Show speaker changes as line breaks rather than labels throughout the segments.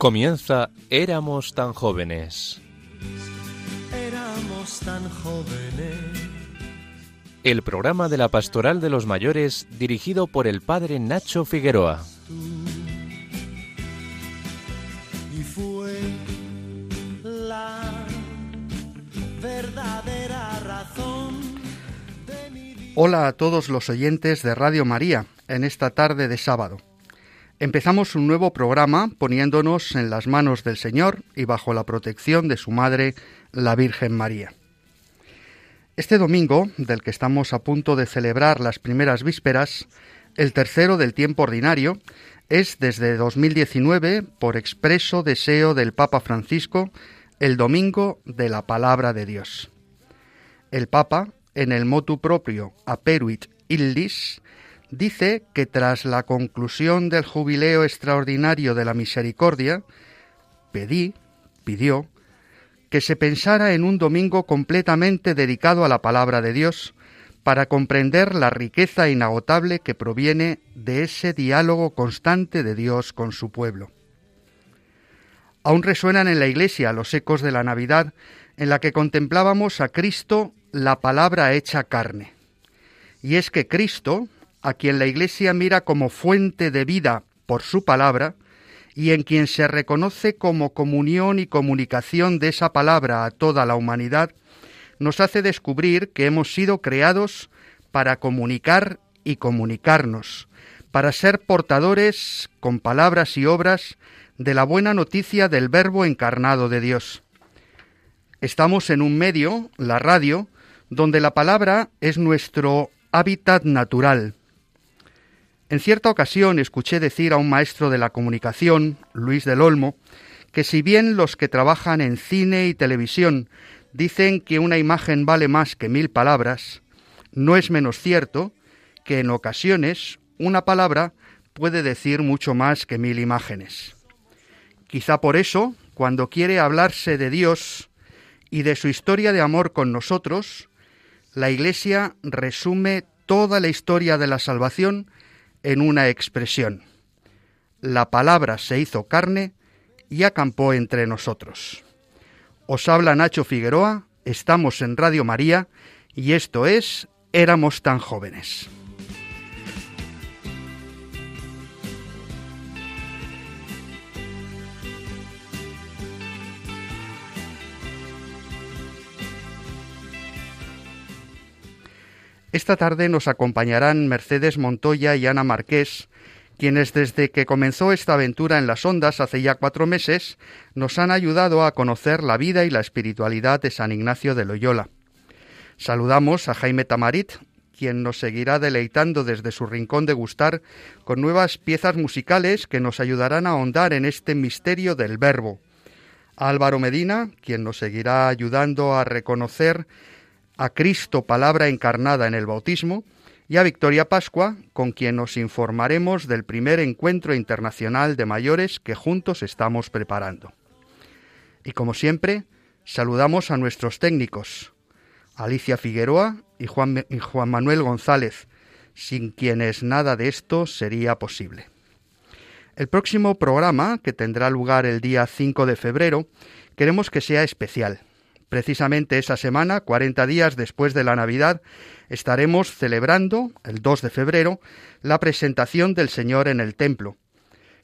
Comienza Éramos tan jóvenes.
Éramos tan jóvenes.
El programa de la Pastoral de los Mayores dirigido por el padre Nacho Figueroa.
Y fue la verdadera razón de mi vida.
Hola a todos los oyentes de Radio María en esta tarde de sábado. Empezamos un nuevo programa poniéndonos en las manos del Señor y bajo la protección de su Madre, la Virgen María. Este domingo, del que estamos a punto de celebrar las primeras vísperas, el tercero del tiempo ordinario, es desde 2019, por expreso deseo del Papa Francisco, el domingo de la palabra de Dios. El Papa, en el motu propio Aperuit Illis, dice que tras la conclusión del jubileo extraordinario de la misericordia, pedí, pidió, que se pensara en un domingo completamente dedicado a la palabra de Dios, para comprender la riqueza inagotable que proviene de ese diálogo constante de Dios con su pueblo. Aún resuenan en la Iglesia los ecos de la Navidad, en la que contemplábamos a Cristo la palabra hecha carne. Y es que Cristo, a quien la Iglesia mira como fuente de vida por su palabra, y en quien se reconoce como comunión y comunicación de esa palabra a toda la humanidad, nos hace descubrir que hemos sido creados para comunicar y comunicarnos, para ser portadores con palabras y obras de la buena noticia del Verbo encarnado de Dios. Estamos en un medio, la radio, donde la palabra es nuestro hábitat natural. En cierta ocasión escuché decir a un maestro de la comunicación, Luis del Olmo, que si bien los que trabajan en cine y televisión dicen que una imagen vale más que mil palabras, no es menos cierto que en ocasiones una palabra puede decir mucho más que mil imágenes. Quizá por eso, cuando quiere hablarse de Dios y de su historia de amor con nosotros, la Iglesia resume toda la historia de la salvación en una expresión. La palabra se hizo carne y acampó entre nosotros. Os habla Nacho Figueroa, estamos en Radio María y esto es Éramos tan jóvenes. Esta tarde nos acompañarán Mercedes Montoya y Ana Marqués, quienes desde que comenzó esta aventura en las ondas hace ya cuatro meses nos han ayudado a conocer la vida y la espiritualidad de San Ignacio de Loyola. Saludamos a Jaime Tamarit, quien nos seguirá deleitando desde su rincón de gustar con nuevas piezas musicales que nos ayudarán a ahondar en este misterio del verbo. A Álvaro Medina, quien nos seguirá ayudando a reconocer a Cristo palabra encarnada en el bautismo, y a Victoria Pascua, con quien nos informaremos del primer encuentro internacional de mayores que juntos estamos preparando. Y como siempre, saludamos a nuestros técnicos, Alicia Figueroa y Juan, y Juan Manuel González, sin quienes nada de esto sería posible. El próximo programa, que tendrá lugar el día 5 de febrero, queremos que sea especial Precisamente esa semana, 40 días después de la Navidad, estaremos celebrando, el 2 de febrero, la presentación del Señor en el templo,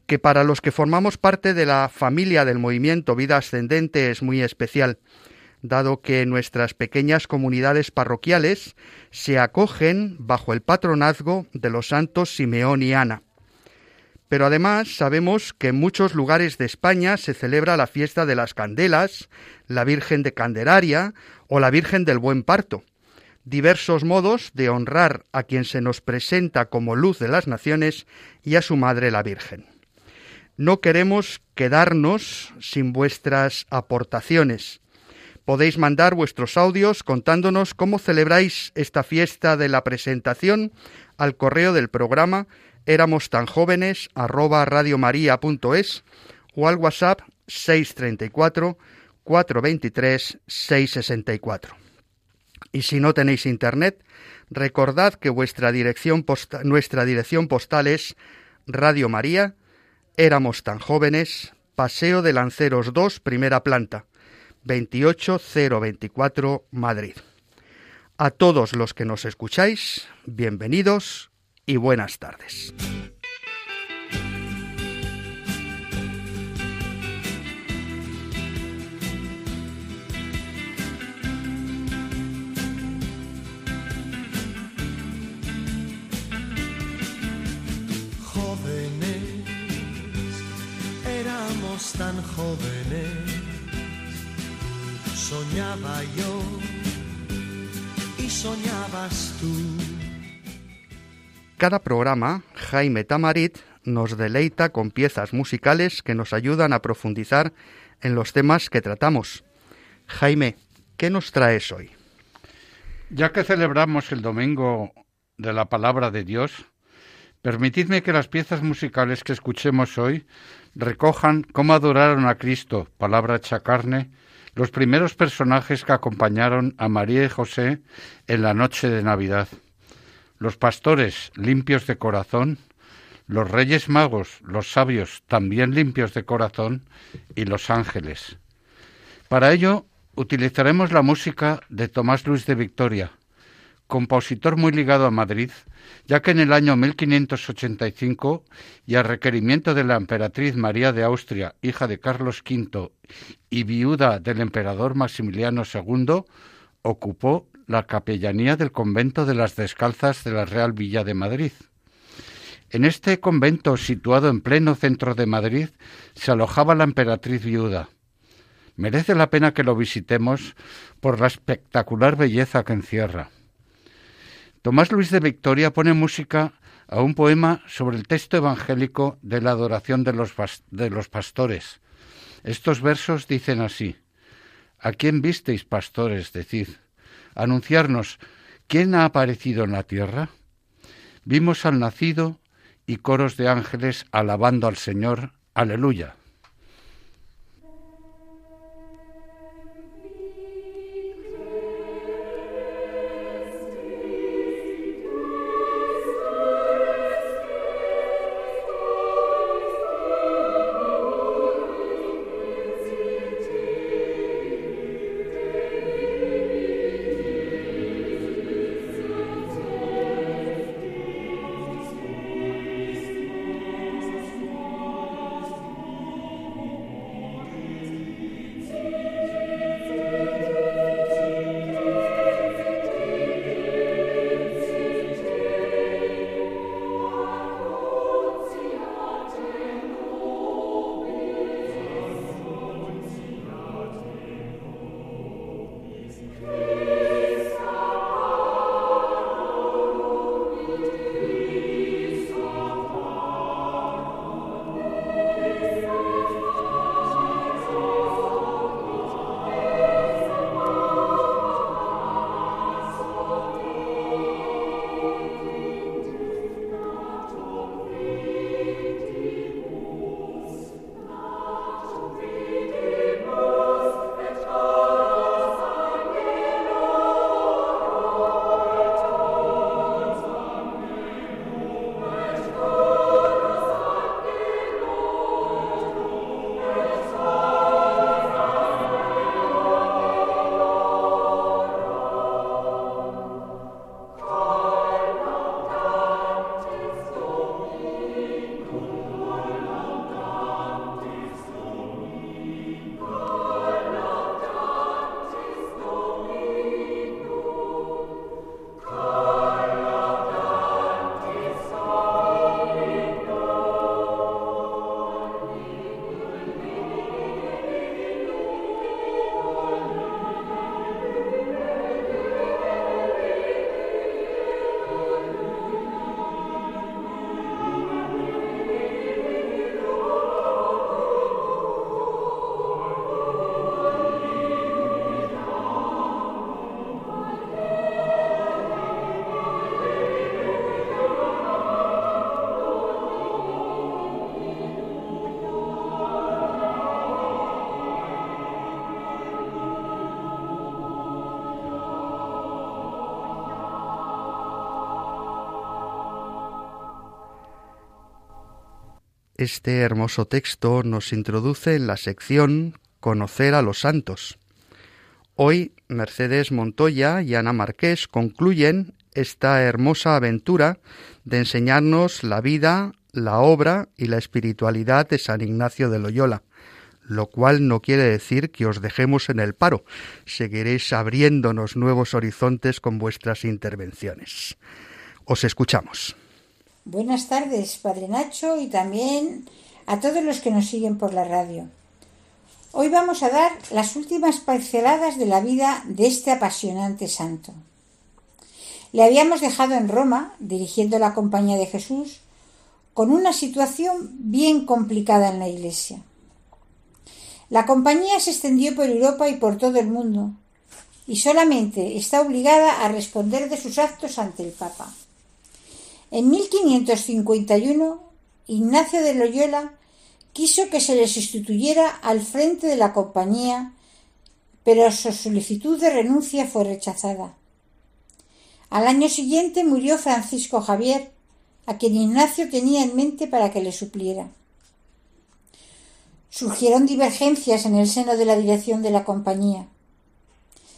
que para los que formamos parte de la familia del movimiento Vida Ascendente es muy especial, dado que nuestras pequeñas comunidades parroquiales se acogen bajo el patronazgo de los santos Simeón y Ana. Pero además sabemos que en muchos lugares de España se celebra la fiesta de las candelas, la Virgen de Candelaria o la Virgen del Buen Parto, diversos modos de honrar a quien se nos presenta como luz de las naciones y a su Madre la Virgen. No queremos quedarnos sin vuestras aportaciones. Podéis mandar vuestros audios contándonos cómo celebráis esta fiesta de la presentación al correo del programa éramos tan jóvenes arroba radiomaria.es o al WhatsApp 634 423 664. Y si no tenéis internet, recordad que vuestra dirección nuestra dirección postal es Radio María, éramos tan jóvenes, Paseo de Lanceros 2, primera planta, 28024, Madrid. A todos los que nos escucháis, bienvenidos y buenas tardes.
tan jóvenes, soñaba yo y soñabas tú.
Cada programa, Jaime Tamarit nos deleita con piezas musicales que nos ayudan a profundizar en los temas que tratamos. Jaime, ¿qué nos traes hoy?
Ya que celebramos el Domingo de la Palabra de Dios, permitidme que las piezas musicales que escuchemos hoy recojan cómo adoraron a Cristo, palabra hecha carne, los primeros personajes que acompañaron a María y José en la noche de Navidad. Los pastores limpios de corazón, los reyes magos, los sabios también limpios de corazón y los ángeles. Para ello utilizaremos la música de Tomás Luis de Victoria, compositor muy ligado a Madrid, ya que en el año 1585, y a requerimiento de la emperatriz María de Austria, hija de Carlos V y viuda del emperador Maximiliano II, ocupó la capellanía del convento de las Descalzas de la Real Villa de Madrid. En este convento, situado en pleno centro de Madrid, se alojaba la emperatriz viuda. Merece la pena que lo visitemos por la espectacular belleza que encierra. Tomás Luis de Victoria pone música a un poema sobre el texto evangélico de la adoración de los, de los pastores. Estos versos dicen así, ¿A quién visteis, pastores? Decid, anunciarnos, ¿quién ha aparecido en la tierra? Vimos al nacido y coros de ángeles alabando al Señor. Aleluya.
Este hermoso texto nos introduce en la sección Conocer a los Santos. Hoy Mercedes Montoya y Ana Marqués concluyen esta hermosa aventura de enseñarnos la vida, la obra y la espiritualidad de San Ignacio de Loyola, lo cual no quiere decir que os dejemos en el paro. Seguiréis abriéndonos nuevos horizontes con vuestras intervenciones. Os escuchamos.
Buenas tardes, Padre Nacho, y también a todos los que nos siguen por la radio. Hoy vamos a dar las últimas parceladas de la vida de este apasionante santo. Le habíamos dejado en Roma, dirigiendo la Compañía de Jesús, con una situación bien complicada en la Iglesia. La compañía se extendió por Europa y por todo el mundo, y solamente está obligada a responder de sus actos ante el Papa. En 1551, Ignacio de Loyola quiso que se le sustituyera al frente de la compañía, pero su solicitud de renuncia fue rechazada. Al año siguiente murió Francisco Javier, a quien Ignacio tenía en mente para que le supliera. Surgieron divergencias en el seno de la dirección de la compañía.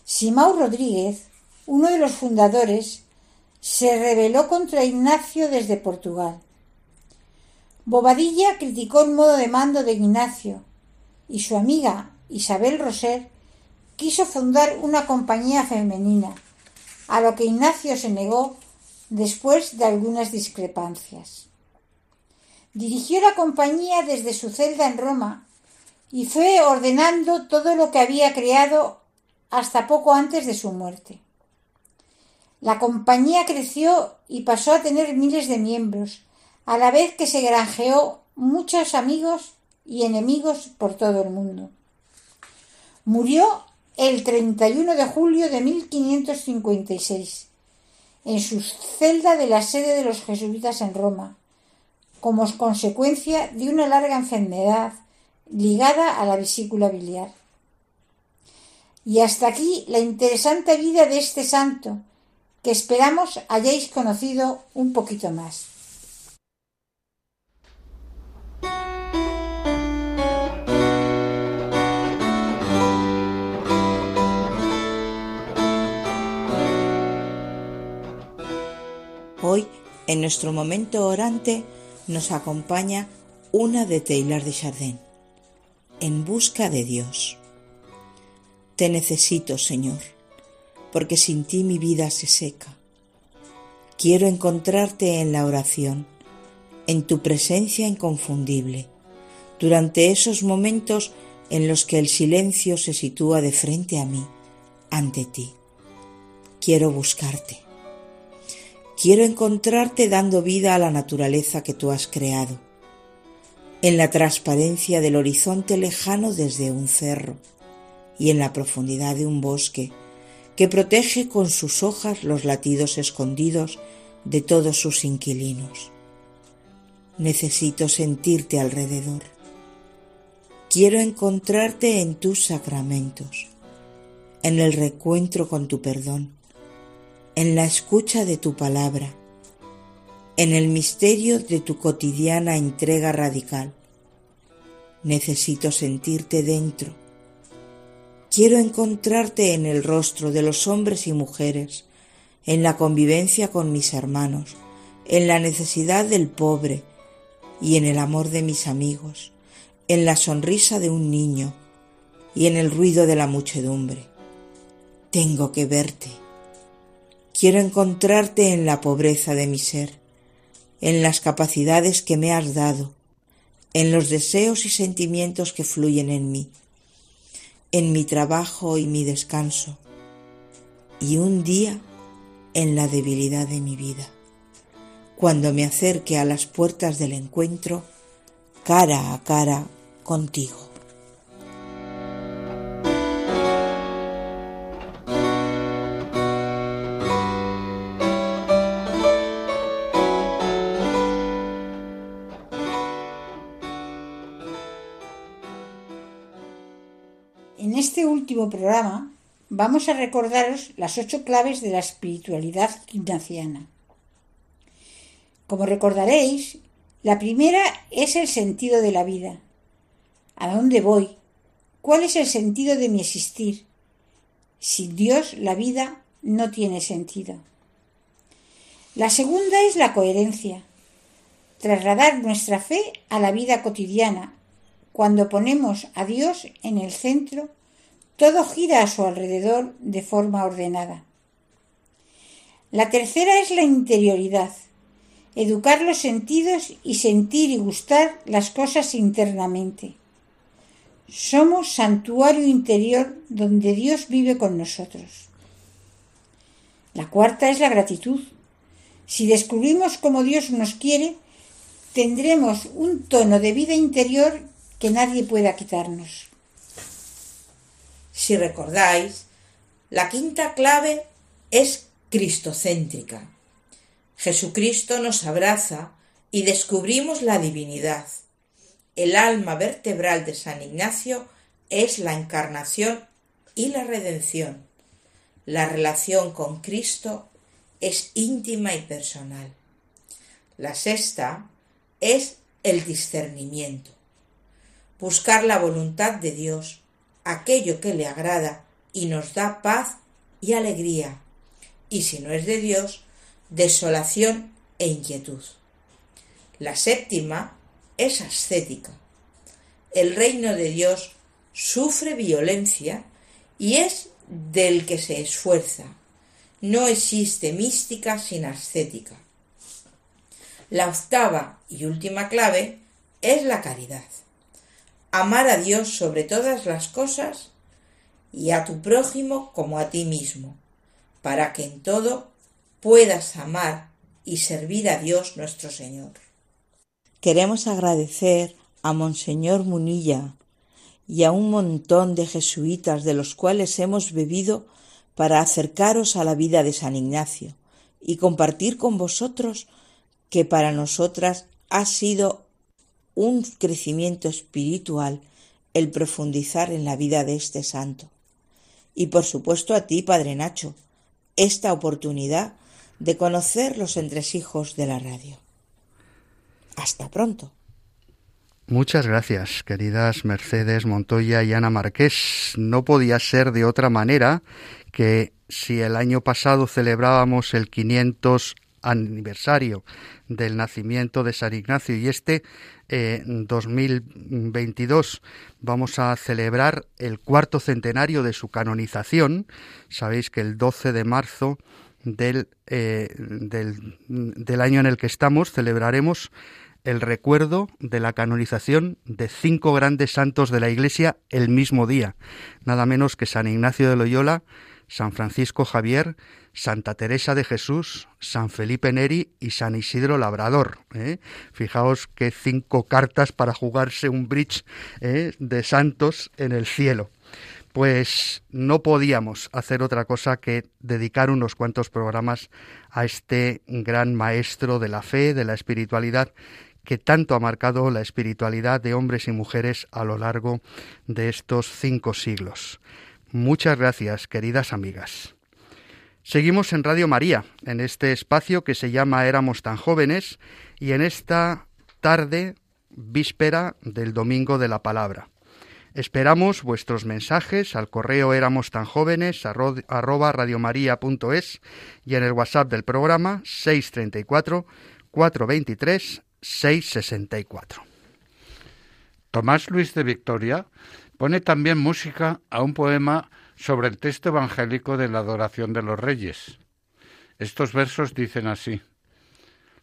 Simao Rodríguez, uno de los fundadores, se rebeló contra Ignacio desde Portugal. Bobadilla criticó el modo de mando de Ignacio y su amiga Isabel Roser quiso fundar una compañía femenina, a lo que Ignacio se negó después de algunas discrepancias. Dirigió la compañía desde su celda en Roma y fue ordenando todo lo que había creado hasta poco antes de su muerte. La compañía creció y pasó a tener miles de miembros, a la vez que se granjeó muchos amigos y enemigos por todo el mundo. Murió el 31 de julio de 1556 en su celda de la sede de los jesuitas en Roma, como consecuencia de una larga enfermedad ligada a la vesícula biliar. Y hasta aquí la interesante vida de este santo, que esperamos hayáis conocido un poquito más.
Hoy, en nuestro momento orante, nos acompaña una de Taylor de Chardin, en busca de Dios. Te necesito, Señor porque sin ti mi vida se seca. Quiero encontrarte en la oración, en tu presencia inconfundible, durante esos momentos en los que el silencio se sitúa de frente a mí, ante ti. Quiero buscarte. Quiero encontrarte dando vida a la naturaleza que tú has creado, en la transparencia del horizonte lejano desde un cerro y en la profundidad de un bosque que protege con sus hojas los latidos escondidos de todos sus inquilinos. Necesito sentirte alrededor. Quiero encontrarte en tus sacramentos, en el recuentro con tu perdón, en la escucha de tu palabra, en el misterio de tu cotidiana entrega radical. Necesito sentirte dentro Quiero encontrarte en el rostro de los hombres y mujeres, en la convivencia con mis hermanos, en la necesidad del pobre y en el amor de mis amigos, en la sonrisa de un niño y en el ruido de la muchedumbre. Tengo que verte. Quiero encontrarte en la pobreza de mi ser, en las capacidades que me has dado, en los deseos y sentimientos que fluyen en mí en mi trabajo y mi descanso, y un día en la debilidad de mi vida, cuando me acerque a las puertas del encuentro cara a cara contigo.
Programa vamos a recordaros las ocho claves de la espiritualidad ignaciana. Como recordaréis, La primera es el sentido de la vida. ¿A dónde voy? ¿Cuál es el sentido de mi existir? Sin Dios la vida no tiene sentido. La segunda es la coherencia. Trasladar nuestra fe a la vida cotidiana. Cuando ponemos a Dios en el centro, todo gira a su alrededor de forma ordenada. La tercera es la interioridad. Educar los sentidos y sentir y gustar las cosas internamente. Somos santuario interior donde Dios vive con nosotros. La cuarta es la gratitud. Si descubrimos cómo Dios nos quiere, tendremos un tono de vida interior que nadie pueda quitarnos.
Si recordáis, la quinta clave es cristocéntrica. Jesucristo nos abraza y descubrimos la divinidad. El alma vertebral de San Ignacio es la encarnación y la redención. La relación con Cristo es íntima y personal. La sexta es el discernimiento. Buscar la voluntad de Dios, aquello que le agrada y nos da paz y alegría. Y si no es de Dios, desolación e inquietud. La séptima es ascética. El reino de Dios sufre violencia y es del que se esfuerza. No existe mística sin ascética. La octava y última clave es la caridad. Amar a Dios sobre todas las cosas y a tu prójimo como a ti mismo, para que en todo puedas amar y servir a Dios nuestro Señor. Queremos agradecer a Monseñor Munilla y a un montón de jesuitas de los cuales hemos bebido para acercaros a la vida de San Ignacio y compartir con vosotros que para nosotras ha sido un crecimiento espiritual el profundizar en la vida de este santo. Y por supuesto a ti, Padre Nacho, esta oportunidad de conocer los entresijos de la radio. Hasta pronto.
Muchas gracias, queridas Mercedes Montoya y Ana Marqués. No podía ser de otra manera que si el año pasado celebrábamos el 500 aniversario del nacimiento de San Ignacio y este eh, 2022 vamos a celebrar el cuarto centenario de su canonización. Sabéis que el 12 de marzo del, eh, del, del año en el que estamos celebraremos el recuerdo de la canonización de cinco grandes santos de la Iglesia el mismo día, nada menos que San Ignacio de Loyola, San Francisco Javier, Santa Teresa de Jesús, San Felipe Neri y San Isidro Labrador. ¿eh? Fijaos que cinco cartas para jugarse un bridge ¿eh? de santos en el cielo pues no podíamos hacer otra cosa que dedicar unos cuantos programas a este gran maestro de la fe, de la espiritualidad, que tanto ha marcado la espiritualidad de hombres y mujeres a lo largo de estos cinco siglos. Muchas gracias, queridas amigas. Seguimos en Radio María, en este espacio que se llama Éramos tan jóvenes, y en esta tarde víspera del Domingo de la Palabra. Esperamos vuestros mensajes al correo éramos tan jóvenes arroba radiomaria.es y en el WhatsApp del programa 634 423 664.
Tomás Luis de Victoria pone también música a un poema sobre el texto evangélico de la adoración de los reyes. Estos versos dicen así.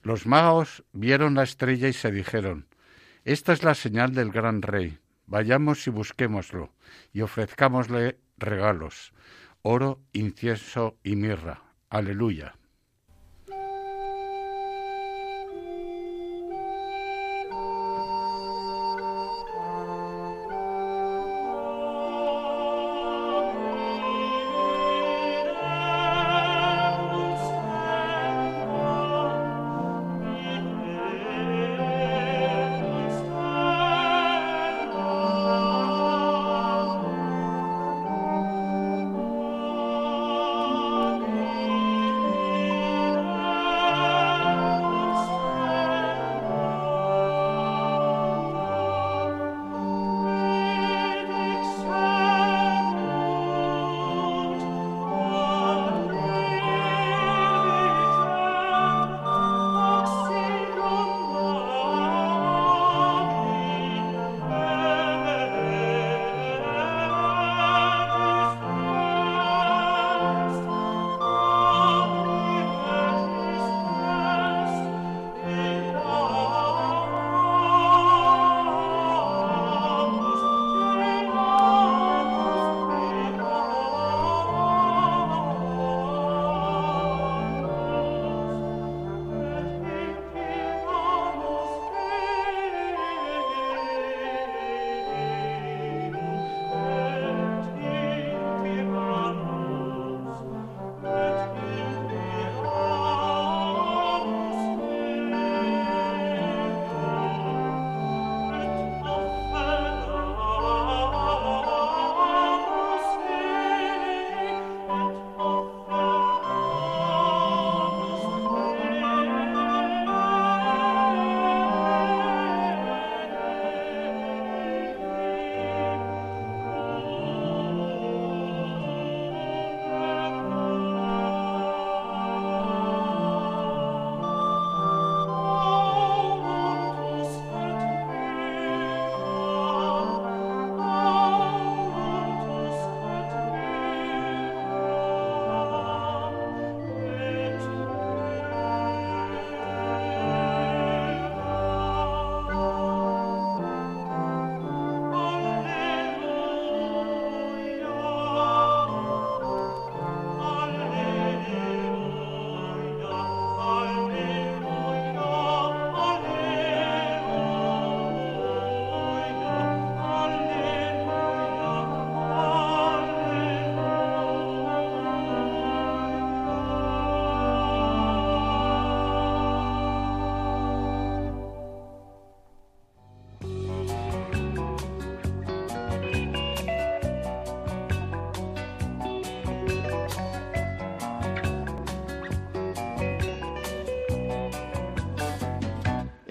Los magos vieron la estrella y se dijeron, Esta es la señal del gran rey. Vayamos y busquémoslo y ofrezcámosle regalos, oro, incienso y mirra. Aleluya.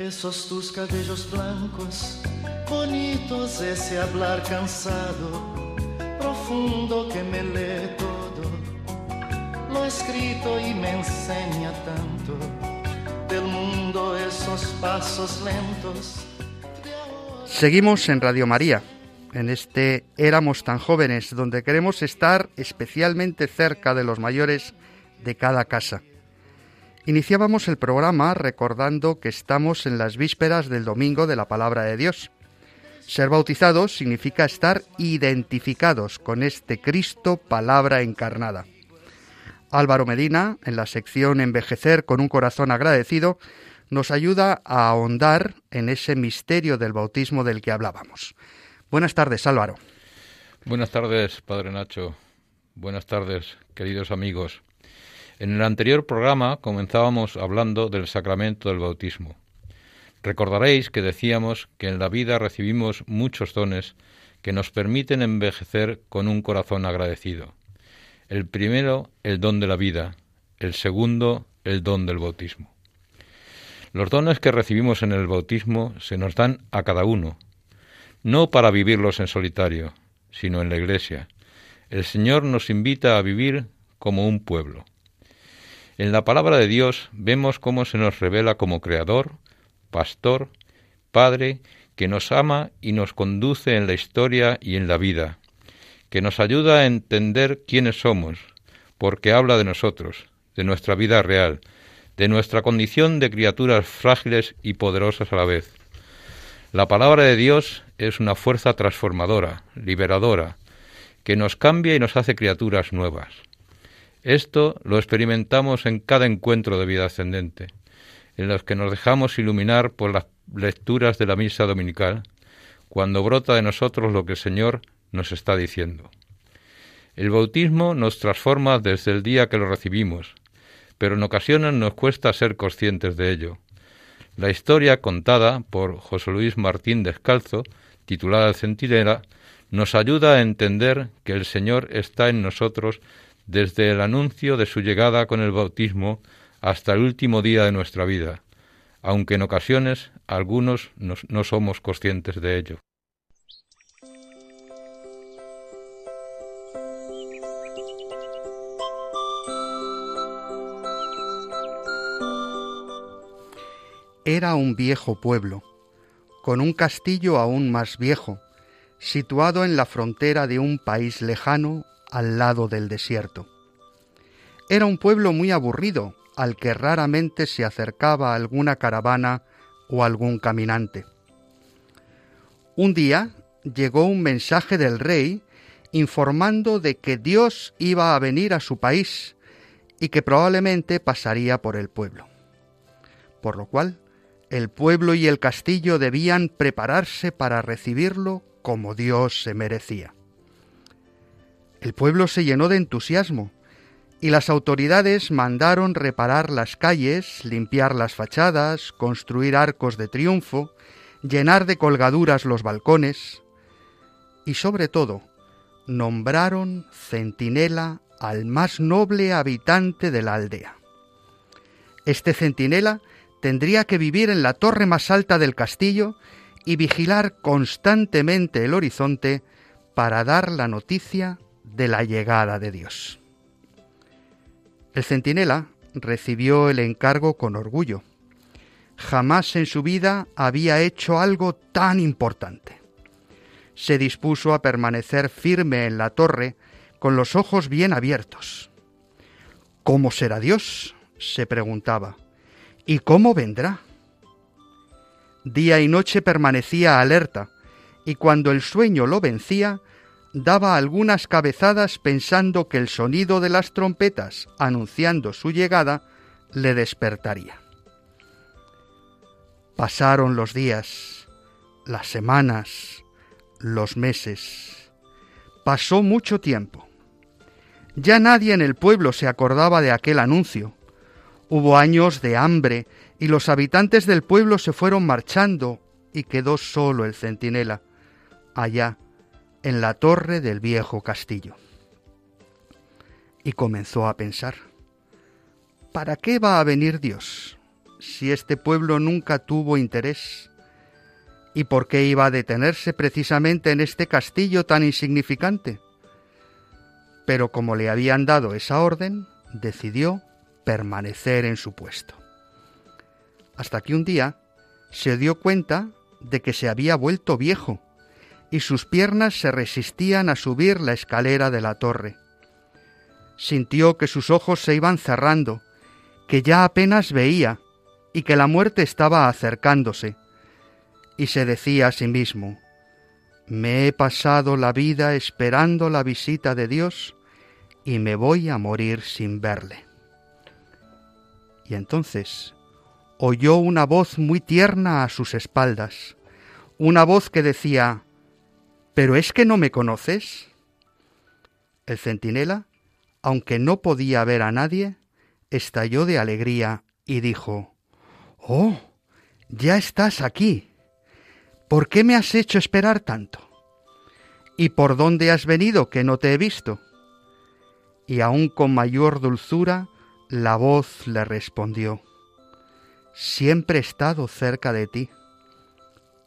Esos tus cabellos blancos, bonitos ese hablar cansado, profundo que me lee todo, lo escrito y me enseña tanto del mundo esos pasos lentos.
Seguimos en Radio María, en este Éramos tan jóvenes, donde queremos estar especialmente cerca de los mayores de cada casa. Iniciábamos el programa recordando que estamos en las vísperas del Domingo de la Palabra de Dios. Ser bautizados significa estar identificados con este Cristo Palabra encarnada. Álvaro Medina, en la sección Envejecer con un corazón agradecido, nos ayuda a ahondar en ese misterio del bautismo del que hablábamos. Buenas tardes, Álvaro.
Buenas tardes, Padre Nacho. Buenas tardes, queridos amigos. En el anterior programa comenzábamos hablando del sacramento del bautismo. Recordaréis que decíamos que en la vida recibimos muchos dones que nos permiten envejecer con un corazón agradecido. El primero, el don de la vida. El segundo, el don del bautismo. Los dones que recibimos en el bautismo se nos dan a cada uno, no para vivirlos en solitario, sino en la Iglesia. El Señor nos invita a vivir como un pueblo. En la palabra de Dios vemos cómo se nos revela como Creador, Pastor, Padre, que nos ama y nos conduce en la historia y en la vida, que nos ayuda a entender quiénes somos, porque habla de nosotros, de nuestra vida real, de nuestra condición de criaturas frágiles y poderosas a la vez. La palabra de Dios es una fuerza transformadora, liberadora, que nos cambia y nos hace criaturas nuevas. Esto lo experimentamos en cada encuentro de vida ascendente, en los que nos dejamos iluminar por las lecturas de la misa dominical, cuando brota de nosotros lo que el Señor nos está diciendo. El bautismo nos transforma desde el día que lo recibimos, pero en ocasiones nos cuesta ser conscientes de ello. La historia contada por José Luis Martín Descalzo, titulada El Centinela, nos ayuda a entender que el Señor está en nosotros desde el anuncio de su llegada con el bautismo hasta el último día de nuestra vida, aunque en ocasiones algunos no somos conscientes de ello.
Era un viejo pueblo, con un castillo aún más viejo, situado en la frontera de un país lejano al lado del desierto. Era un pueblo muy aburrido, al que raramente se acercaba alguna caravana o algún caminante. Un día llegó un mensaje del rey informando de que Dios iba a venir a su país y que probablemente pasaría por el pueblo. Por lo cual, el pueblo y el castillo debían prepararse para recibirlo como Dios se merecía. El pueblo se llenó de entusiasmo y las autoridades mandaron reparar las calles, limpiar las fachadas, construir arcos de triunfo, llenar de colgaduras los balcones y sobre todo nombraron centinela al más noble habitante de la aldea. Este centinela tendría que vivir en la torre más alta del castillo y vigilar constantemente el horizonte para dar la noticia de la llegada de Dios. El centinela recibió el encargo con orgullo. Jamás en su vida había hecho algo tan importante. Se dispuso a permanecer firme en la torre con los ojos bien abiertos. ¿Cómo será Dios? se preguntaba. ¿Y cómo vendrá? Día y noche permanecía alerta, y cuando el sueño lo vencía, daba algunas cabezadas pensando que el sonido de las trompetas anunciando su llegada le despertaría. Pasaron los días, las semanas, los meses. Pasó mucho tiempo. Ya nadie en el pueblo se acordaba de aquel anuncio. Hubo años de hambre y los habitantes del pueblo se fueron marchando y quedó solo el centinela, allá en la torre del viejo castillo. Y comenzó a pensar, ¿para qué va a venir Dios si este pueblo nunca tuvo interés? ¿Y por qué iba a detenerse precisamente en este castillo tan insignificante? Pero como le habían dado esa orden, decidió permanecer en su puesto. Hasta que un día se dio cuenta de que se había vuelto viejo y sus piernas se resistían a subir la escalera de la torre. Sintió que sus ojos se iban cerrando, que ya apenas veía y que la muerte estaba acercándose, y se decía a sí mismo, me he pasado la vida esperando la visita de Dios y me voy a morir sin verle. Y entonces oyó una voz muy tierna a sus espaldas, una voz que decía, ¿Pero es que no me conoces? El centinela, aunque no podía ver a nadie, estalló de alegría y dijo, Oh, ya estás aquí. ¿Por qué me has hecho esperar tanto? ¿Y por dónde has venido que no te he visto? Y aún con mayor dulzura, la voz le respondió, Siempre he estado cerca de ti,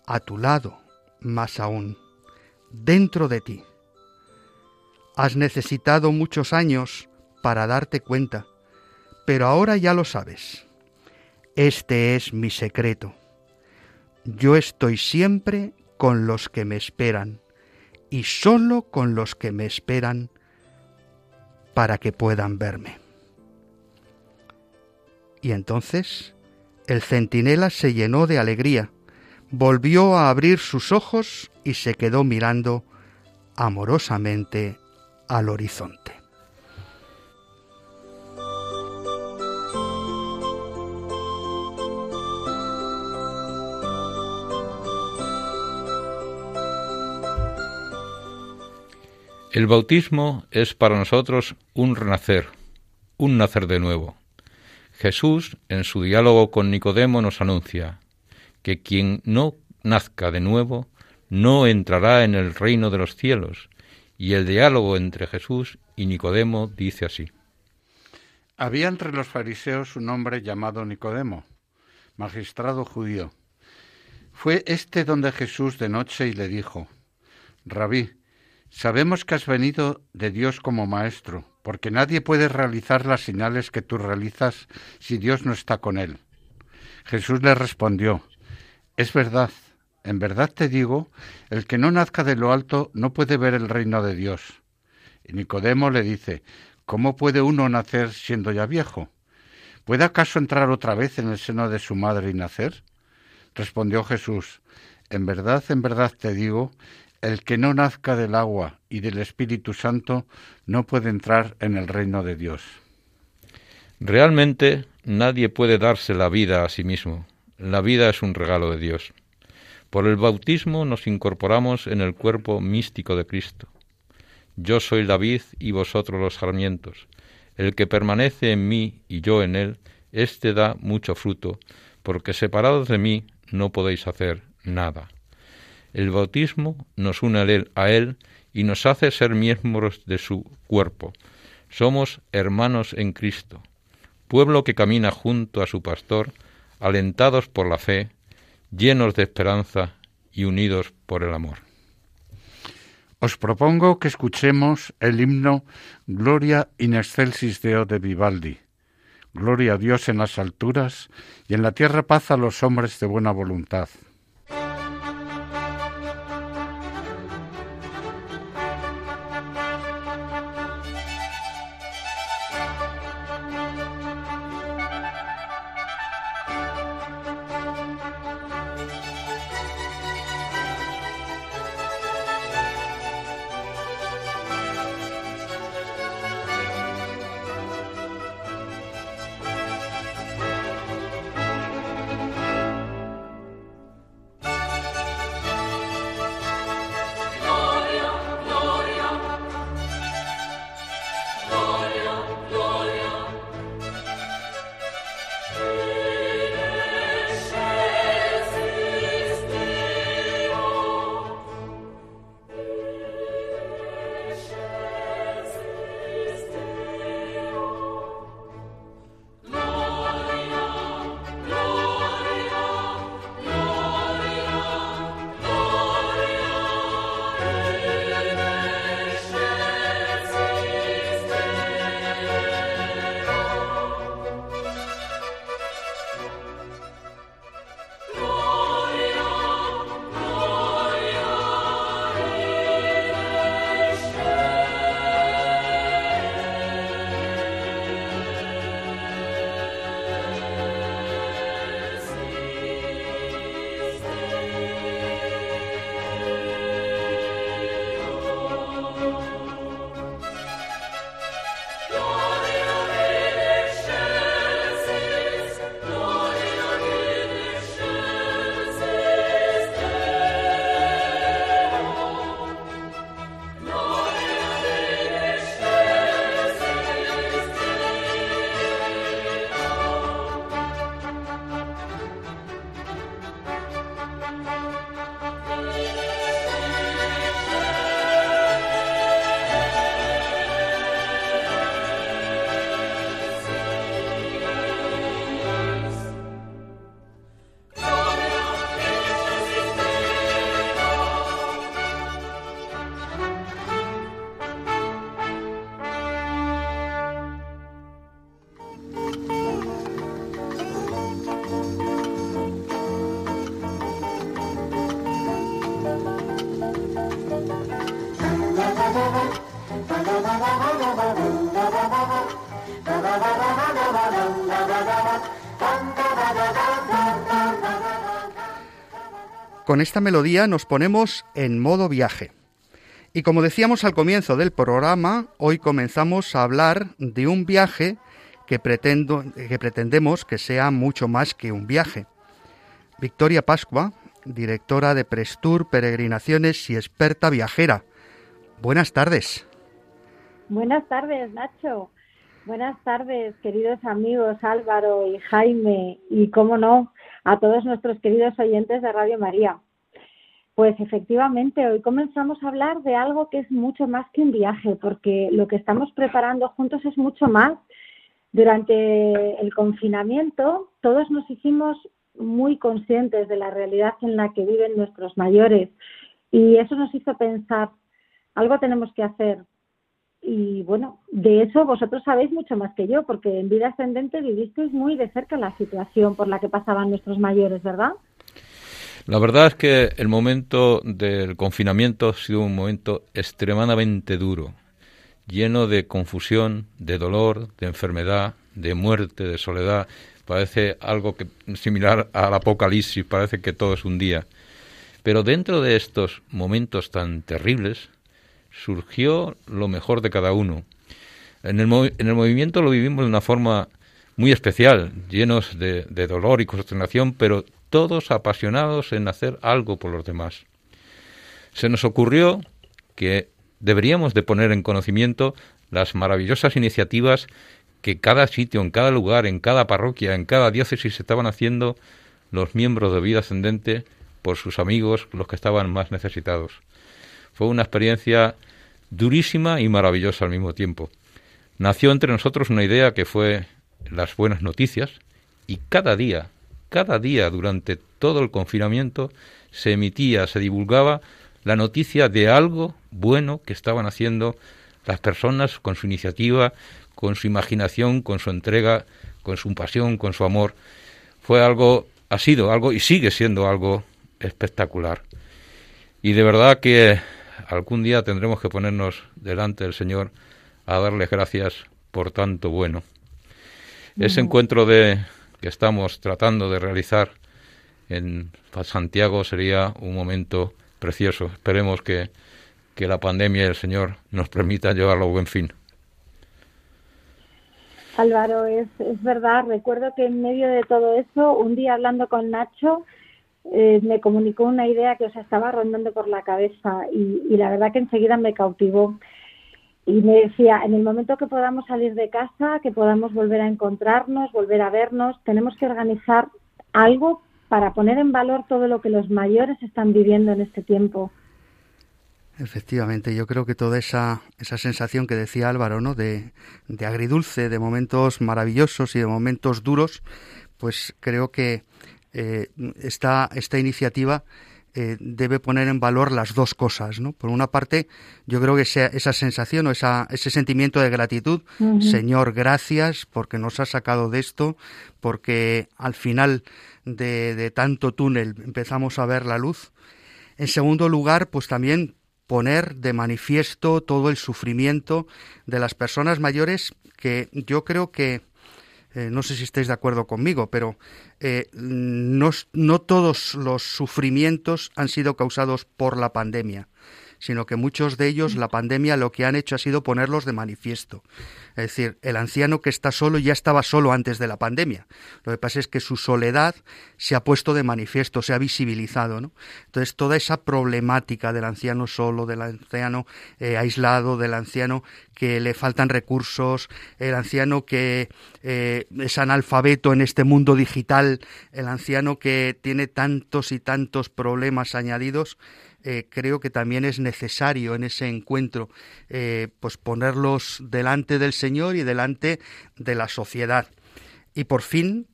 a tu lado más aún dentro de ti. Has necesitado muchos años para darte cuenta, pero ahora ya lo sabes. Este es mi secreto. Yo estoy siempre con los que me esperan y solo con los que me esperan para que puedan verme. Y entonces el centinela se llenó de alegría volvió a abrir sus ojos y se quedó mirando amorosamente al horizonte.
El bautismo es para nosotros un renacer, un nacer de nuevo. Jesús, en su diálogo con Nicodemo, nos anuncia, que quien no nazca de nuevo no entrará en el reino de los cielos. Y el diálogo entre Jesús y Nicodemo dice así.
Había entre los fariseos un hombre llamado Nicodemo, magistrado judío. Fue este donde Jesús de noche y le dijo, Rabí, sabemos que has venido de Dios como maestro, porque nadie puede realizar las señales que tú realizas si Dios no está con él. Jesús le respondió, es verdad, en verdad te digo, el que no nazca de lo alto no puede ver el reino de Dios. Y Nicodemo le dice, ¿cómo puede uno nacer siendo ya viejo? ¿Puede acaso entrar otra vez en el seno de su madre y nacer? Respondió Jesús, en verdad, en verdad te digo, el que no nazca del agua y del Espíritu Santo no puede entrar en el reino de Dios.
Realmente nadie puede darse la vida a sí mismo. La vida es un regalo de Dios. Por el bautismo nos incorporamos en el cuerpo místico de Cristo. Yo soy la vid y vosotros los sarmientos. El que permanece en mí y yo en él, éste da mucho fruto, porque separados de mí no podéis hacer nada. El bautismo nos une a él y nos hace ser miembros de su cuerpo. Somos hermanos en Cristo, pueblo que camina junto a su pastor, alentados por la fe, llenos de esperanza y unidos por el amor.
Os propongo que escuchemos el himno Gloria in excelsis Deo de Vivaldi. Gloria a Dios en las alturas y en la tierra paz a los hombres de buena voluntad.
Con esta melodía nos ponemos en modo viaje. Y como decíamos al comienzo del programa, hoy comenzamos a hablar de un viaje que, pretendemos que sea mucho más que un viaje. Victoria Pascua, directora de Prestur Peregrinaciones y experta viajera. Buenas tardes.
Buenas tardes, Nacho. Buenas tardes, queridos amigos Álvaro y Jaime y, cómo no, a todos nuestros queridos oyentes de Radio María. Pues efectivamente, hoy comenzamos a hablar de algo que es mucho más que un viaje, porque lo que estamos preparando juntos es mucho más. Durante el confinamiento, todos nos hicimos muy conscientes de la realidad en la que viven nuestros mayores y eso nos hizo pensar, algo tenemos que hacer, y bueno, de eso vosotros sabéis mucho más que yo, porque en vida ascendente vivisteis muy de cerca la situación por la que pasaban nuestros mayores, ¿verdad?
La verdad es que el momento del confinamiento ha sido un momento extremadamente duro, lleno de confusión, de dolor, de enfermedad, de muerte, de soledad. Parece algo que, similar al apocalipsis, parece que todo es un día. Pero dentro de estos momentos tan terribles, surgió lo mejor de cada uno. En el, en el movimiento lo vivimos de una forma muy especial, llenos de, de dolor y consternación, pero todos apasionados en hacer algo por los demás. Se nos ocurrió que deberíamos de poner en conocimiento las maravillosas iniciativas que cada sitio, en cada lugar, en cada parroquia, en cada diócesis estaban haciendo los miembros de vida ascendente por sus amigos, los que estaban más necesitados. Fue una experiencia durísima y maravillosa al mismo tiempo. Nació entre nosotros una idea que fue las buenas noticias y cada día, cada día durante todo el confinamiento se emitía, se divulgaba la noticia de algo bueno que estaban haciendo las personas con su iniciativa, con su imaginación, con su entrega, con su pasión, con su amor. Fue algo, ha sido algo y sigue siendo algo espectacular. Y de verdad que algún día tendremos que ponernos delante del Señor a darles gracias por tanto bueno. Ese encuentro de que estamos tratando de realizar en Santiago sería un momento precioso. Esperemos que, que la pandemia y el Señor nos permita llevarlo a buen fin.
Álvaro, es, es verdad. Recuerdo que en medio de todo eso, un día hablando con Nacho, eh, me comunicó una idea que os estaba rondando por la cabeza y, y, la verdad que enseguida me cautivó. Y me decía, en el momento que podamos salir de casa, que podamos volver a encontrarnos, volver a vernos, tenemos que organizar algo para poner en valor todo lo que los mayores están viviendo en este tiempo.
Efectivamente, yo creo que toda esa, esa sensación que decía Álvaro, ¿no? De, de agridulce, de momentos maravillosos y de momentos duros, pues creo que eh, esta, esta iniciativa eh, debe poner en valor las dos cosas, ¿no? Por una parte, yo creo que esa, esa sensación o esa, ese sentimiento de gratitud, Señor, gracias porque nos has sacado de esto, porque al final de, de tanto túnel empezamos a ver la luz. En segundo lugar, pues también poner de manifiesto todo el sufrimiento de las personas mayores que yo creo que eh, no sé si estáis de acuerdo conmigo, pero eh, no, no todos los sufrimientos han sido causados por la pandemia sino que muchos de ellos la pandemia lo que han hecho ha sido ponerlos de manifiesto. Es decir, el anciano que está solo ya estaba solo antes de la pandemia. Lo que pasa es que su soledad se ha puesto de manifiesto, se ha visibilizado. ¿no? Entonces, toda esa problemática del anciano solo, del anciano eh, aislado, del anciano que le faltan recursos, el anciano que eh, es analfabeto en este mundo digital, el anciano que tiene tantos y tantos problemas añadidos, eh, creo que también es necesario en ese encuentro eh, pues ponerlos delante del Señor y delante de la sociedad. Y por fin,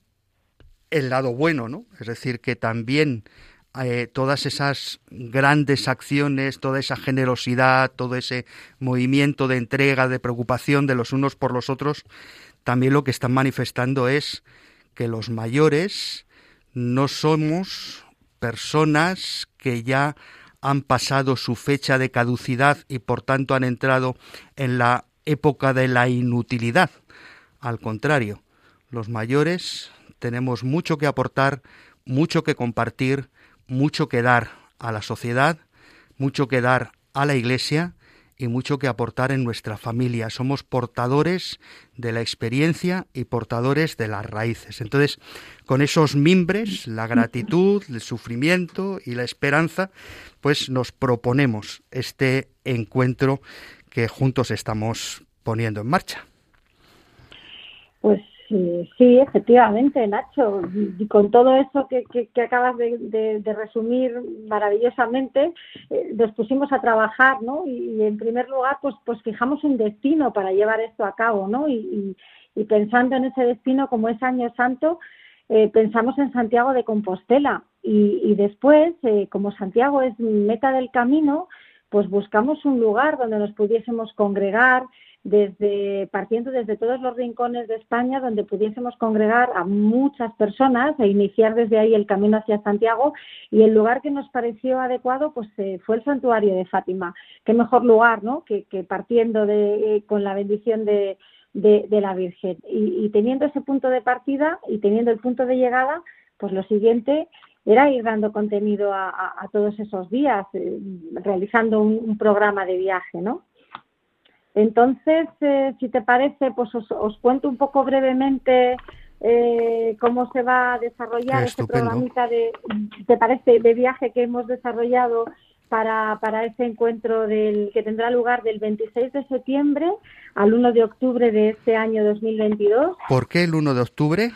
el lado bueno, ¿no? Es decir, que también eh, todas esas grandes acciones, toda esa generosidad, todo ese movimiento de entrega, de preocupación de los unos por los otros, también lo que están manifestando es que los mayores no somos personas que ya han pasado su fecha de caducidad y por tanto han entrado en la época de la inutilidad. Al contrario, los mayores tenemos mucho que aportar, mucho que compartir, mucho que dar a la sociedad, mucho que dar a la Iglesia y mucho que aportar en nuestra familia. Somos portadores de la experiencia y portadores de las raíces. Entonces, con esos mimbres, la gratitud, el sufrimiento y la esperanza, pues nos proponemos este encuentro que juntos estamos poniendo en marcha.
Pues Sí, efectivamente, Nacho. Y con todo eso que, acabas de, resumir maravillosamente, eh, nos pusimos a trabajar, ¿no? Y, en primer lugar, pues, pues fijamos un destino para llevar esto a cabo, ¿no? Y, pensando en ese destino como es Año Santo, eh, pensamos en Santiago de Compostela. Y, después, eh, como Santiago es meta del camino, pues buscamos un lugar donde nos pudiésemos congregar, desde partiendo desde todos los rincones de España donde pudiésemos congregar a muchas personas e iniciar desde ahí el camino hacia Santiago. Y el lugar que nos pareció adecuado pues eh, fue el santuario de Fátima. Qué mejor lugar no que, partiendo de eh, con la bendición de, de, la Virgen. Y, teniendo ese punto de partida y teniendo el punto de llegada pues lo siguiente era ir dando contenido a, todos esos días eh, realizando un, un programa de viaje no entonces, eh, si te parece, pues os, cuento un poco brevemente eh, cómo se va a desarrollar este programita de, ¿te parece?, de viaje que hemos desarrollado para, para ese encuentro del, que tendrá lugar del 26 de septiembre al 1 de octubre de este año 2022.
¿Por qué el 1 de octubre?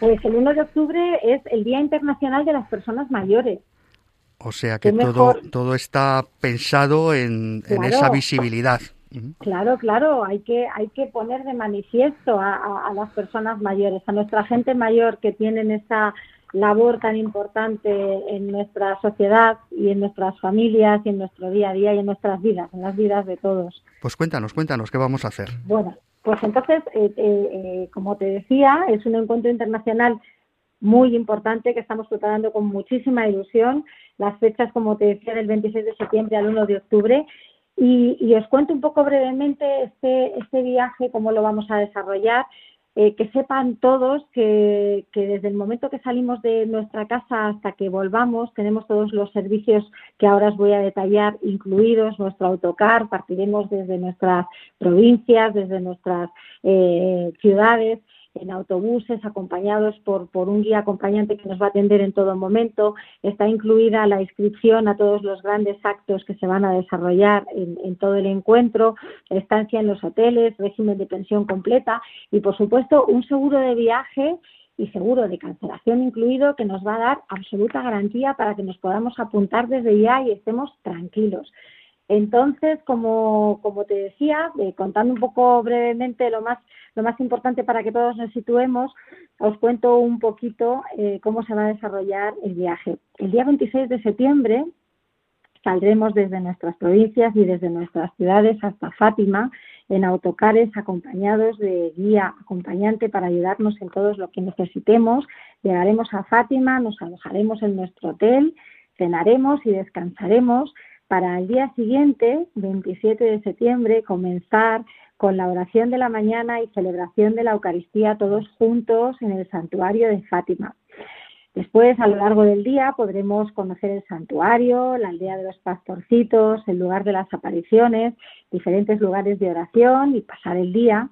Pues el 1 de octubre es el Día Internacional de las Personas Mayores.
O sea que todo, todo está pensado en, en esa visibilidad.
Claro, claro, hay que, hay que poner de manifiesto a, las personas mayores, a nuestra gente mayor que tienen esa labor tan importante en nuestra sociedad y en nuestras familias y en nuestro día a día y en nuestras vidas, en las vidas de todos.
Pues cuéntanos, cuéntanos, ¿qué vamos a hacer?
Bueno, pues entonces, eh, eh, eh, como te decía, es un encuentro internacional muy importante que estamos preparando con muchísima ilusión. Las fechas, como te decía, del 26 de septiembre al 1 de octubre y, os cuento un poco brevemente este, este viaje, cómo lo vamos a desarrollar. Eh, que sepan todos que, que, desde el momento que salimos de nuestra casa hasta que volvamos tenemos todos los servicios que ahora os voy a detallar incluidos, nuestro autocar, partiremos desde nuestras provincias, desde nuestras eh, ciudades en autobuses acompañados por, por un guía acompañante que nos va a atender en todo momento. Está incluida la inscripción a todos los grandes actos que se van a desarrollar en, en todo el encuentro, estancia en los hoteles, régimen de pensión completa y, por supuesto, un seguro de viaje y seguro de cancelación incluido que nos va a dar absoluta garantía para que nos podamos apuntar desde ya y estemos tranquilos. Entonces, como, te decía, eh, contando un poco brevemente lo más, lo más importante para que todos nos situemos, os cuento un poquito eh, cómo se va a desarrollar el viaje. El día 26 de septiembre saldremos desde nuestras provincias y desde nuestras ciudades hasta Fátima en autocares acompañados de guía acompañante para ayudarnos en todo lo que necesitemos. Llegaremos a Fátima, nos alojaremos en nuestro hotel, cenaremos y descansaremos para el día siguiente, 27 de septiembre, comenzar con la oración de la mañana y celebración de la Eucaristía todos juntos en el santuario de Fátima. Después, a lo largo del día, podremos conocer el santuario, la aldea de los pastorcitos, el lugar de las apariciones, diferentes lugares de oración y pasar el día.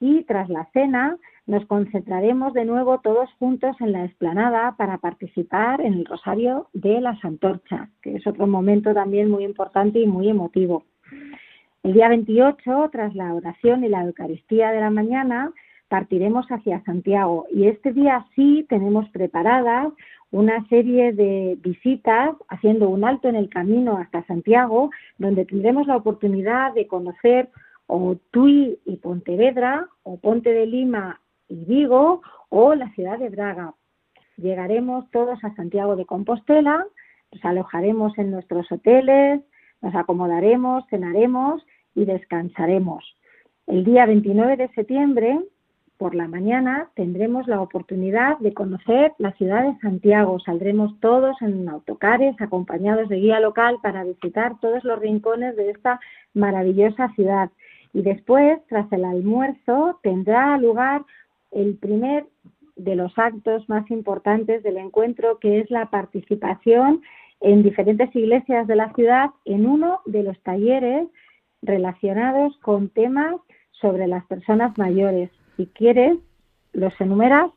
Y tras la cena, nos concentraremos de nuevo todos juntos en la explanada para participar en el Rosario de las Antorchas, que es otro momento también muy importante y muy emotivo. El día 28, tras la oración y la Eucaristía de la mañana, partiremos hacia Santiago y este día sí tenemos preparadas una serie de visitas haciendo un alto en el camino hasta Santiago, donde tendremos la oportunidad de conocer o Tui y Pontevedra, o Ponte de Lima y Vigo o la ciudad de Braga. Llegaremos todos a Santiago de Compostela, nos alojaremos en nuestros hoteles, nos acomodaremos, cenaremos y descansaremos. El día 29 de septiembre, por la mañana, tendremos la oportunidad de conocer la ciudad de Santiago. Saldremos todos en autocares acompañados de guía local para visitar todos los rincones de esta maravillosa ciudad Y después, tras el almuerzo, tendrá lugar el primer de los actos más importantes del encuentro, que es la participación en diferentes iglesias de la ciudad en uno de los talleres relacionados con temas sobre las personas mayores. Si quieres, los enumeras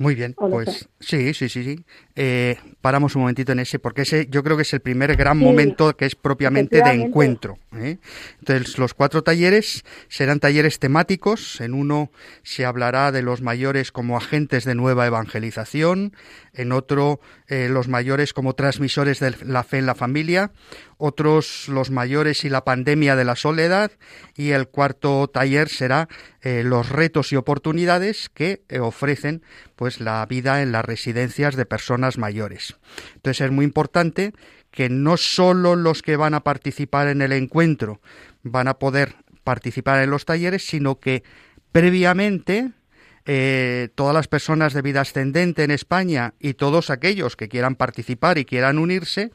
muy bien, pues sí, sí, sí, sí. Eh, paramos un momentito en ese, porque ese yo creo que es el primer gran momento que es propiamente de encuentro. ¿eh? Entonces, los cuatro talleres serán talleres temáticos. En uno se hablará de los mayores como agentes de nueva evangelización, en otro eh, los mayores como transmisores de la fe en la familia, otros los mayores y la pandemia de la soledad y el cuarto taller será eh, los retos y oportunidades que eh, ofrecen pues la vida en las residencias de personas mayores. Entonces es muy importante que no solo los que van a participar en el encuentro van a poder participar en los talleres, sino que previamente eh, todas las personas de vida ascendente en España y todos aquellos que quieran participar y quieran unirse,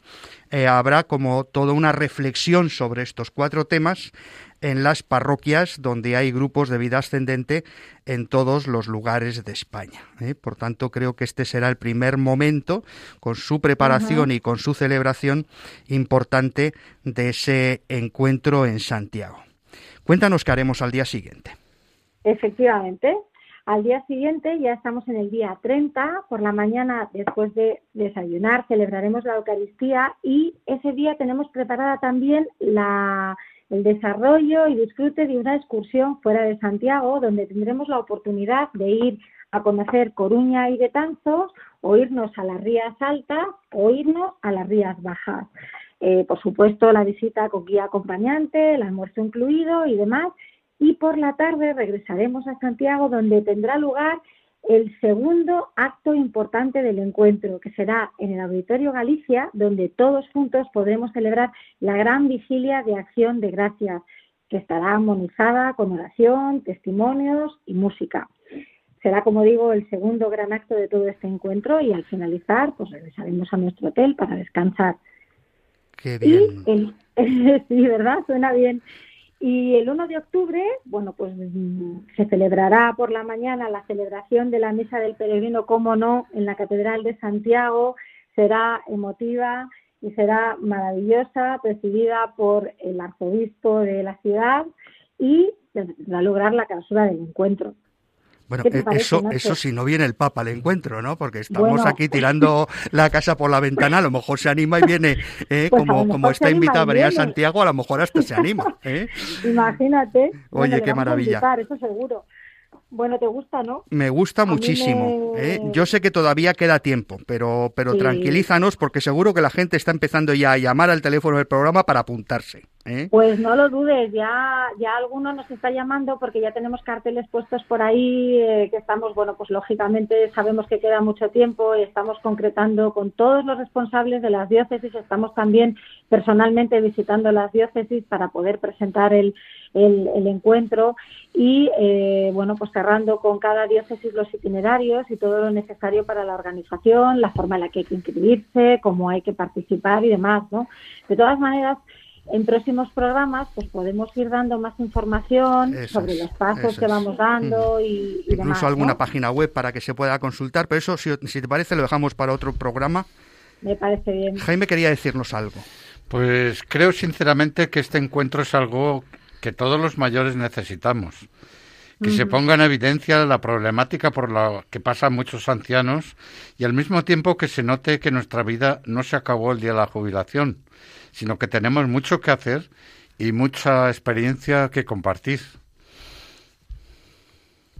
eh, habrá como toda una reflexión sobre estos cuatro temas en las parroquias donde hay grupos de vida ascendente en todos los lugares de España. ¿eh? Por tanto, creo que este será el primer momento, con su preparación y con su celebración importante de ese encuentro en Santiago. Cuéntanos qué haremos al día siguiente.
Efectivamente, al día siguiente ya estamos en el día 30, por la mañana después de desayunar celebraremos la Eucaristía y ese día tenemos preparada también el desarrollo y disfrute de una excursión fuera de Santiago donde tendremos la oportunidad de ir a conocer Coruña y Betanzos o irnos a las rías altas o irnos a las rías bajas. Eh, por supuesto, la visita con guía acompañante, el almuerzo incluido y demás y por la tarde regresaremos a Santiago donde tendrá lugar el segundo acto importante del encuentro, que será en el Auditorio Galicia, donde todos juntos podremos celebrar la gran vigilia de acción de gracias, que estará armonizada con oración, testimonios y música. Será, como digo, el segundo gran acto de todo este encuentro y al finalizar, pues regresaremos a nuestro hotel para descansar.
Qué bien.
sí, ¿verdad? Suena bien. Y el 1 de octubre, bueno, pues mm, se celebrará por la mañana la celebración de la Misa del Peregrino, como no, en la Catedral de Santiago. Será emotiva y será maravillosa, presidida por el arzobispo de la ciudad y va a lograr la clausura del encuentro.
Bueno, eh, eso, eso si no viene el Papa al encuentro, ¿no? Porque estamos aquí tirando la casa por la ventana, a lo mejor se anima y viene, eh, pues como, como está invitada María Santiago, a lo mejor hasta se anima. ¿eh?
Imagínate.
Oye, qué maravilla.
eso seguro. Bueno, te gusta, ¿no?
Me gusta muchísimo. ¿eh? Yo sé que todavía queda tiempo, pero, pero tranquilízanos porque seguro que la gente está empezando ya a llamar al teléfono del programa para apuntarse. ¿Eh?
Pues no lo dudes, ya, ya alguno nos está llamando porque ya tenemos carteles puestos por ahí, eh, que estamos, bueno, pues lógicamente sabemos que queda mucho tiempo y estamos concretando con todos los responsables de las diócesis, estamos también personalmente visitando las diócesis para poder presentar el, el, encuentro y, eh, bueno, pues cerrando con cada diócesis los itinerarios y todo lo necesario para la organización, la forma en la que hay que inscribirse, cómo hay que participar y demás, ¿no? De todas maneras, en próximos programas pues podemos ir dando más información sobre los pasos que vamos dando y,
incluso alguna página web para que se pueda consultar pero eso si, si, te parece lo dejamos para otro programa.
Me parece bien.
Jaime quería decirnos algo.
Pues creo sinceramente que este encuentro es algo que todos los mayores necesitamos. Que se ponga en evidencia la problemática por la que pasan muchos ancianos y al mismo tiempo que se note que nuestra vida no se acabó el día de la jubilación, sino que tenemos mucho que hacer y mucha experiencia que compartir.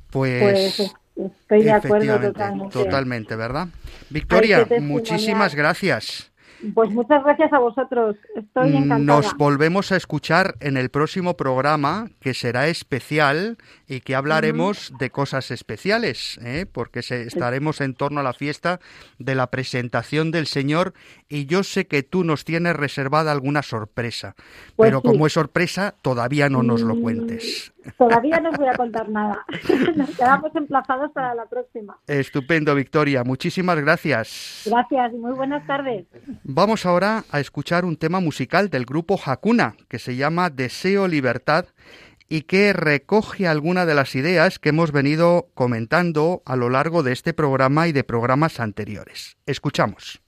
Pues,
pues estoy de acuerdo totalmente.
Totalmente, ¿verdad? Victoria, muchísimas gracias.
Pues muchas gracias a vosotros. Estoy encantada.
Nos volvemos a escuchar en el próximo programa, que será especial y que hablaremos de cosas especiales, ¿eh? porque estaremos en torno a la fiesta de la presentación del Señor y yo sé que tú nos tienes reservada alguna sorpresa, pues pero como es sorpresa, todavía no nos lo cuentes.
Todavía no os voy a contar nada. Nos quedamos emplazados para la próxima.
Estupendo, Victoria. Muchísimas gracias.
Gracias y muy buenas tardes.
Vamos ahora a escuchar un tema musical del grupo Hakuna que se llama Deseo Libertad y que recoge algunas de las ideas que hemos venido comentando a lo largo de este programa y de programas anteriores. Escuchamos.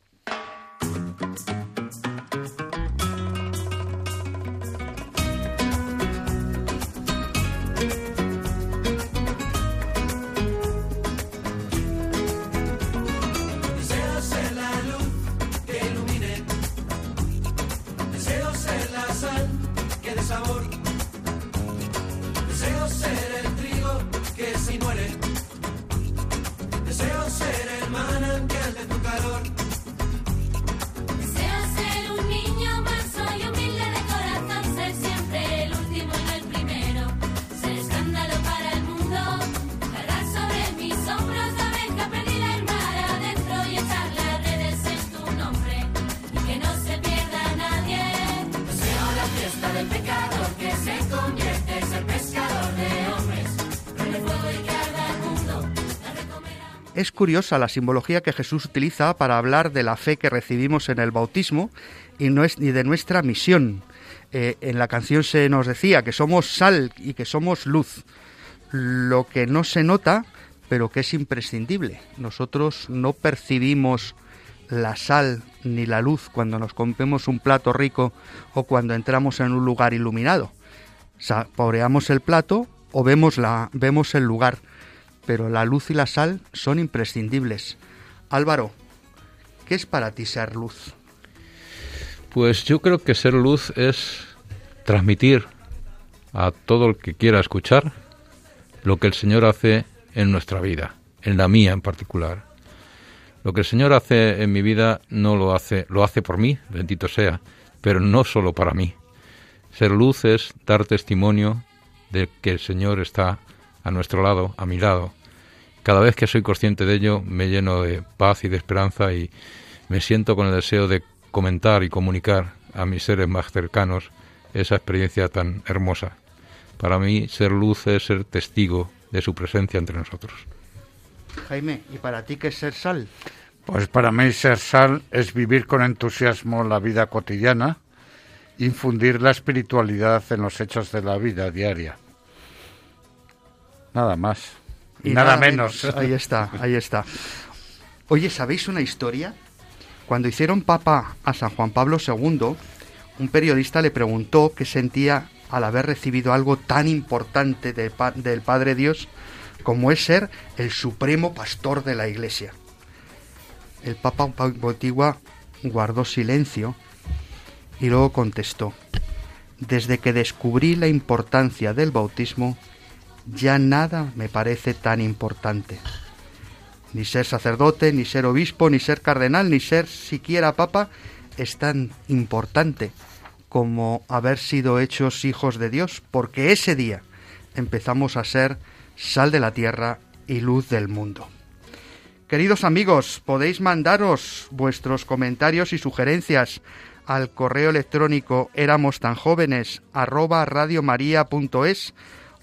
Es curiosa la simbología que Jesús utiliza para hablar de la fe que recibimos en el bautismo y, no es, de nuestra misión. Eh, en la canción se nos decía que somos sal y que somos luz, lo que no se nota, pero que es imprescindible. Nosotros no percibimos la sal ni la luz cuando nos comemos un plato rico o cuando entramos en un lugar iluminado. Saboreamos el plato o vemos, la, vemos el lugar pero la luz y la sal son imprescindibles. Álvaro, ¿qué es para ti ser luz?
Pues yo creo que ser luz es transmitir a todo el que quiera escuchar lo que el Señor hace en nuestra vida, en la mía en particular. Lo que el Señor hace en mi vida no lo hace, lo hace por mí, bendito sea, pero no solo para mí. Ser luz es dar testimonio de que el Señor está a nuestro lado, a mi lado, cada vez que soy consciente de ello me lleno de paz y de esperanza y me siento con el deseo de comentar y comunicar a mis seres más cercanos esa experiencia tan hermosa. Para mí ser luz es ser testigo de su presencia entre nosotros.
Jaime, ¿y para ti qué es ser sal?
Pues para mí ser sal es vivir con entusiasmo la vida cotidiana, infundir la espiritualidad en los hechos de la vida diaria. Nada más. Y nada, menos.
Ahí está, ahí está. Oye, ¿sabéis una historia? Cuando hicieron papa a San Juan Pablo II, un periodista le preguntó qué sentía al haber recibido algo tan importante del Padre Dios como es ser el supremo pastor de la Iglesia. El Papa Botigua guardó silencio y luego contestó, desde que descubrí la importancia del bautismo, ya nada me parece tan importante. Ni ser sacerdote, ni ser obispo, ni ser cardenal, ni ser siquiera papa es tan importante como haber sido hechos hijos de Dios, porque ese día empezamos a ser sal de la tierra y luz del mundo. Queridos amigos, podéis mandaros vuestros comentarios y sugerencias al correo electrónico éramos tan jóvenes radiomaria.es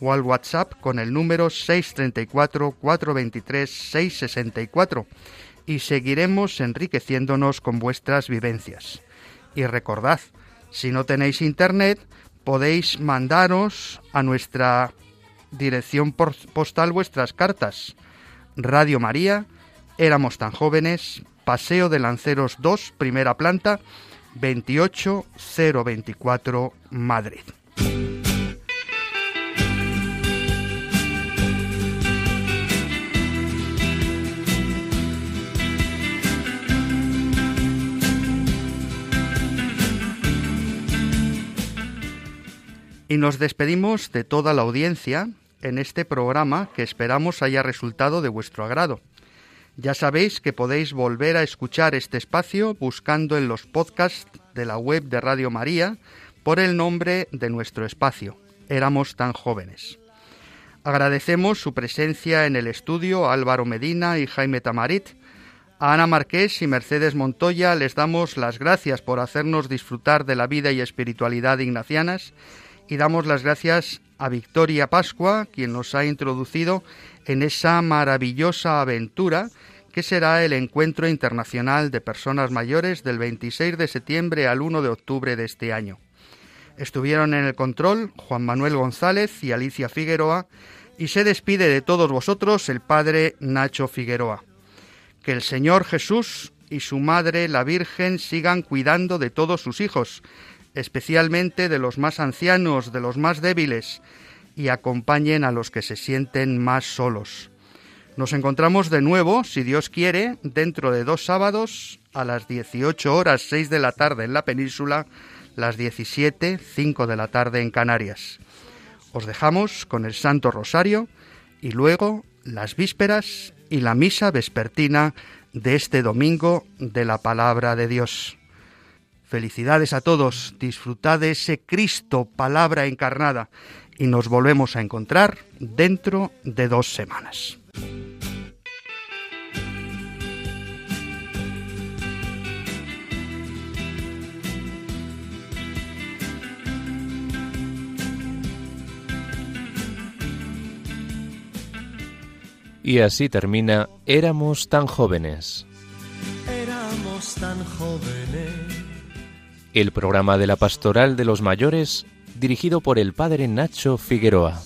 o al WhatsApp con el número 634-423-664 y seguiremos enriqueciéndonos con vuestras vivencias. Y recordad, si no tenéis internet, podéis mandaros a nuestra dirección postal vuestras cartas. Radio María, éramos tan jóvenes, Paseo de Lanceros 2, primera planta, 28024, Madrid. Y nos despedimos de toda la audiencia en este programa que esperamos haya resultado de vuestro agrado. Ya sabéis que podéis volver a escuchar este espacio buscando en los podcasts de la web de Radio María por el nombre de nuestro espacio. Éramos tan jóvenes. Agradecemos su presencia en el estudio Álvaro Medina y Jaime Tamarit. A Ana Marqués y Mercedes Montoya les damos las gracias por hacernos disfrutar de la vida y espiritualidad ignacianas y damos las gracias a Victoria Pascua, quien nos ha introducido en esa maravillosa aventura que será el Encuentro Internacional de Personas Mayores del 26 de septiembre al 1 de octubre de este año. Estuvieron en el control Juan Manuel González y Alicia Figueroa y se despide de todos vosotros el Padre Nacho Figueroa. Que el Señor Jesús y su Madre la Virgen sigan cuidando de todos sus hijos, especialmente de los más ancianos, de los más débiles, y acompañen a los que se sienten más solos. Nos encontramos de nuevo, si Dios quiere, dentro de dos sábados a las 18 horas 6 de la tarde en la península, las 17, 5 de la tarde en Canarias. Os dejamos con el Santo Rosario y luego las vísperas y la misa vespertina de este domingo de la palabra de Dios. Felicidades a todos, disfrutad de ese Cristo, palabra encarnada, y nos volvemos a encontrar dentro de dos semanas.
Y así termina Éramos tan jóvenes.
Éramos tan jóvenes.
El programa de la Pastoral de los Mayores dirigido por el padre Nacho Figueroa.